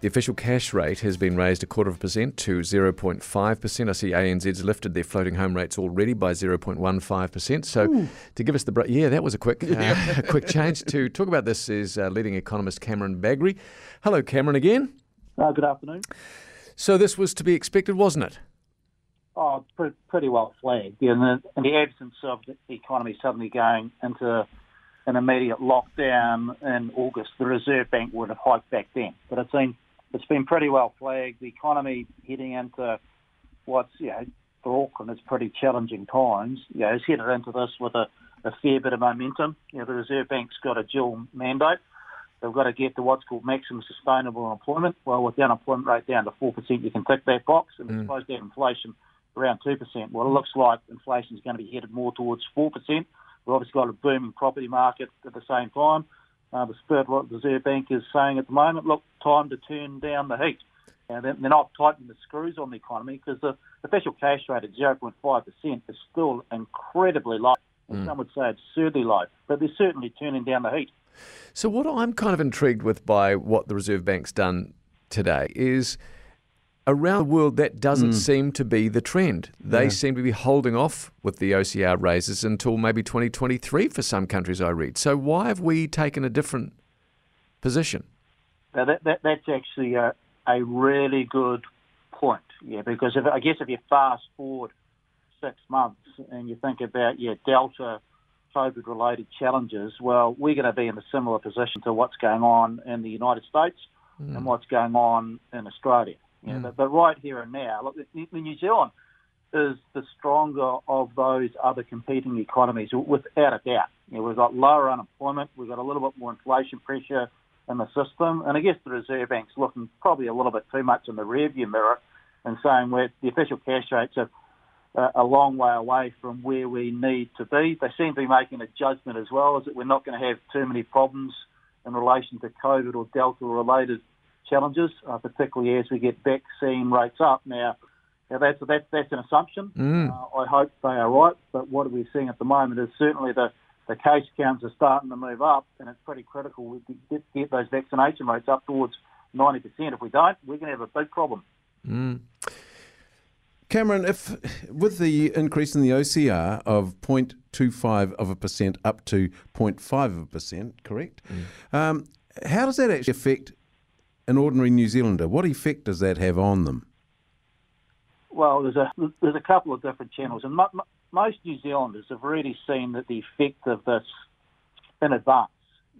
The official cash rate has been raised a quarter of a percent to 0.5%. I see ANZ's lifted their floating home rates already by 0.15%. So Ooh. to give us the yeah, that was a quick uh, quick change. To talk about this is uh, leading economist Cameron Bagrie. Hello, Cameron, again. Uh, good afternoon. So this was to be expected, wasn't it? Oh, pretty well flagged. In the, in the absence of the economy suddenly going into an immediate lockdown in August, the Reserve Bank would have hiked back then. But it's been it's been pretty well flagged. The economy heading into what's you know for Auckland is pretty challenging times. You know, it's headed into this with a, a fair bit of momentum. You know, the Reserve Bank's got a dual mandate. They've got to get to what's called maximum sustainable employment. Well, with the unemployment rate down to 4%, you can tick that box. And mm. supposed to have inflation around 2%. Well, it looks like inflation is going to be headed more towards 4%. We've obviously got a booming property market at the same time. Uh, the spirit what the Reserve Bank is saying at the moment, look, time to turn down the heat. And they're not tightening the screws on the economy because the official cash rate at 0.5% is still incredibly low. Mm. Some would say absurdly low, but they're certainly turning down the heat. So, what I'm kind of intrigued with by what the Reserve Bank's done today is around the world that doesn't mm. seem to be the trend. They yeah. seem to be holding off with the OCR raises until maybe 2023 for some countries I read. So, why have we taken a different position? Now that, that, that's actually a, a really good point. Yeah, because if, I guess if you fast forward six months and you think about yeah Delta COVID related challenges, well, we're going to be in a similar position to what's going on in the United States mm. and what's going on in Australia. Mm. but, but, right here and now, look, New Zealand is the stronger of those other competing economies, without a doubt. You know, we've got lower unemployment, we've got a little bit more inflation pressure in the system, and I guess the Reserve Bank's looking probably a little bit too much in the rearview mirror and saying where the official cash rates are a long way away from where we need to be. They seem to be making a judgment as well, is that we're not going to have too many problems in relation to COVID or Delta related challenges, uh, particularly as we get vaccine rates up. Now, now that's, that's, that's an assumption. Mm. Uh, I hope they are right, but what we're seeing at the moment is certainly the, the case counts are starting to move up, and it's pretty critical we get, get those vaccination rates up towards 90%. If we don't, we're going to have a big problem. Mm. Cameron, if with the increase in the OCR of 0.25 of a percent up to 0.5 of a percent, correct? Mm. Um, how does that actually affect an ordinary New Zealander? What effect does that have on them? Well, there's a there's a couple of different channels, and mo- most New Zealanders have already seen that the effect of this in advance,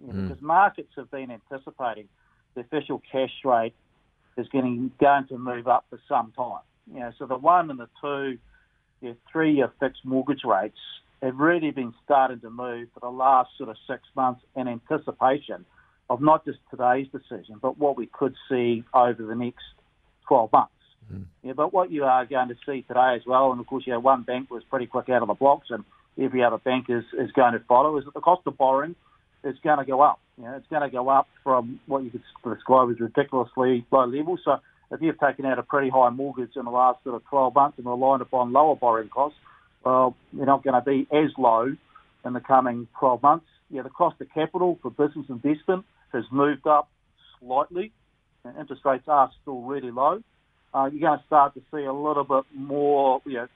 mm. because markets have been anticipating the official cash rate is getting going to move up for some time. You know, so the one and the two, the three-year fixed mortgage rates have really been starting to move for the last sort of six months in anticipation of not just today's decision, but what we could see over the next 12 months. Mm. Yeah, but what you are going to see today as well, and of course, you know, one bank was pretty quick out of the blocks, and every other bank is, is going to follow, is that the cost of borrowing is going to go up. You know, it's going to go up from what you could describe as ridiculously low levels. So if you've taken out a pretty high mortgage in the last sort of 12 months and relied upon lower borrowing costs, well, you're not going to be as low in the coming 12 months. Yeah, the cost of capital for business investment has moved up slightly. Interest rates are still really low. Uh, you're going to start to see a little bit more, you know,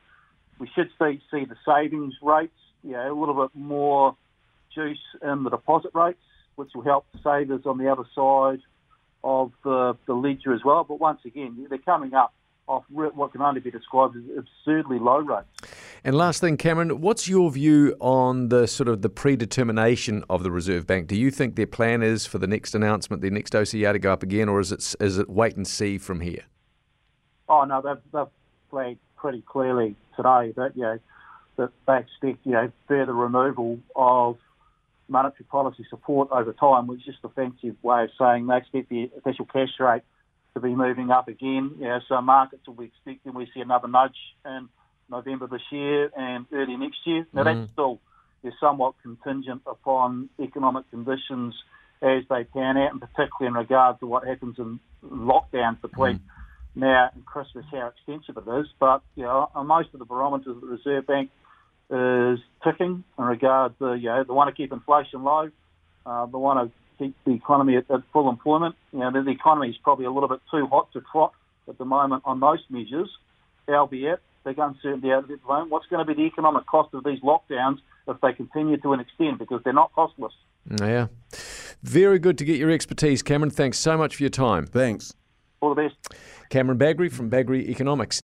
we should see, see the savings rates, you know, a little bit more juice in the deposit rates, which will help the savers on the other side of the, the ledger as well. But once again, they're coming up off what can only be described as absurdly low rates. And last thing, Cameron, what's your view on the sort of the predetermination of the Reserve Bank? Do you think their plan is for the next announcement, the next OCR to go up again, or is it is it wait and see from here? Oh no, they've, they've flagged pretty clearly today that you know that they expect you know further removal of monetary policy support over time, which is just a fancy way of saying they expect the official cash rate to be moving up again. You know, so markets will be expecting we see another nudge in November this year and early next year. Now mm. that's still is somewhat contingent upon economic conditions as they pan out, and particularly in regard to what happens in lockdowns between mm. now and Christmas, how extensive it is. But you know, on most of the barometers of the Reserve Bank is ticking in regard to, you know, they want to keep inflation low. Uh, they want to keep the economy at, at full employment. You know, the, the economy is probably a little bit too hot to trot at the moment on most measures, albeit big uncertainty out at the moment. What's going to be the economic cost of these lockdowns if they continue to an extent because they're not costless? Yeah. Very good to get your expertise, Cameron. Thanks so much for your time. Thanks. All the best. Cameron Bagrie from Bagrie Economics.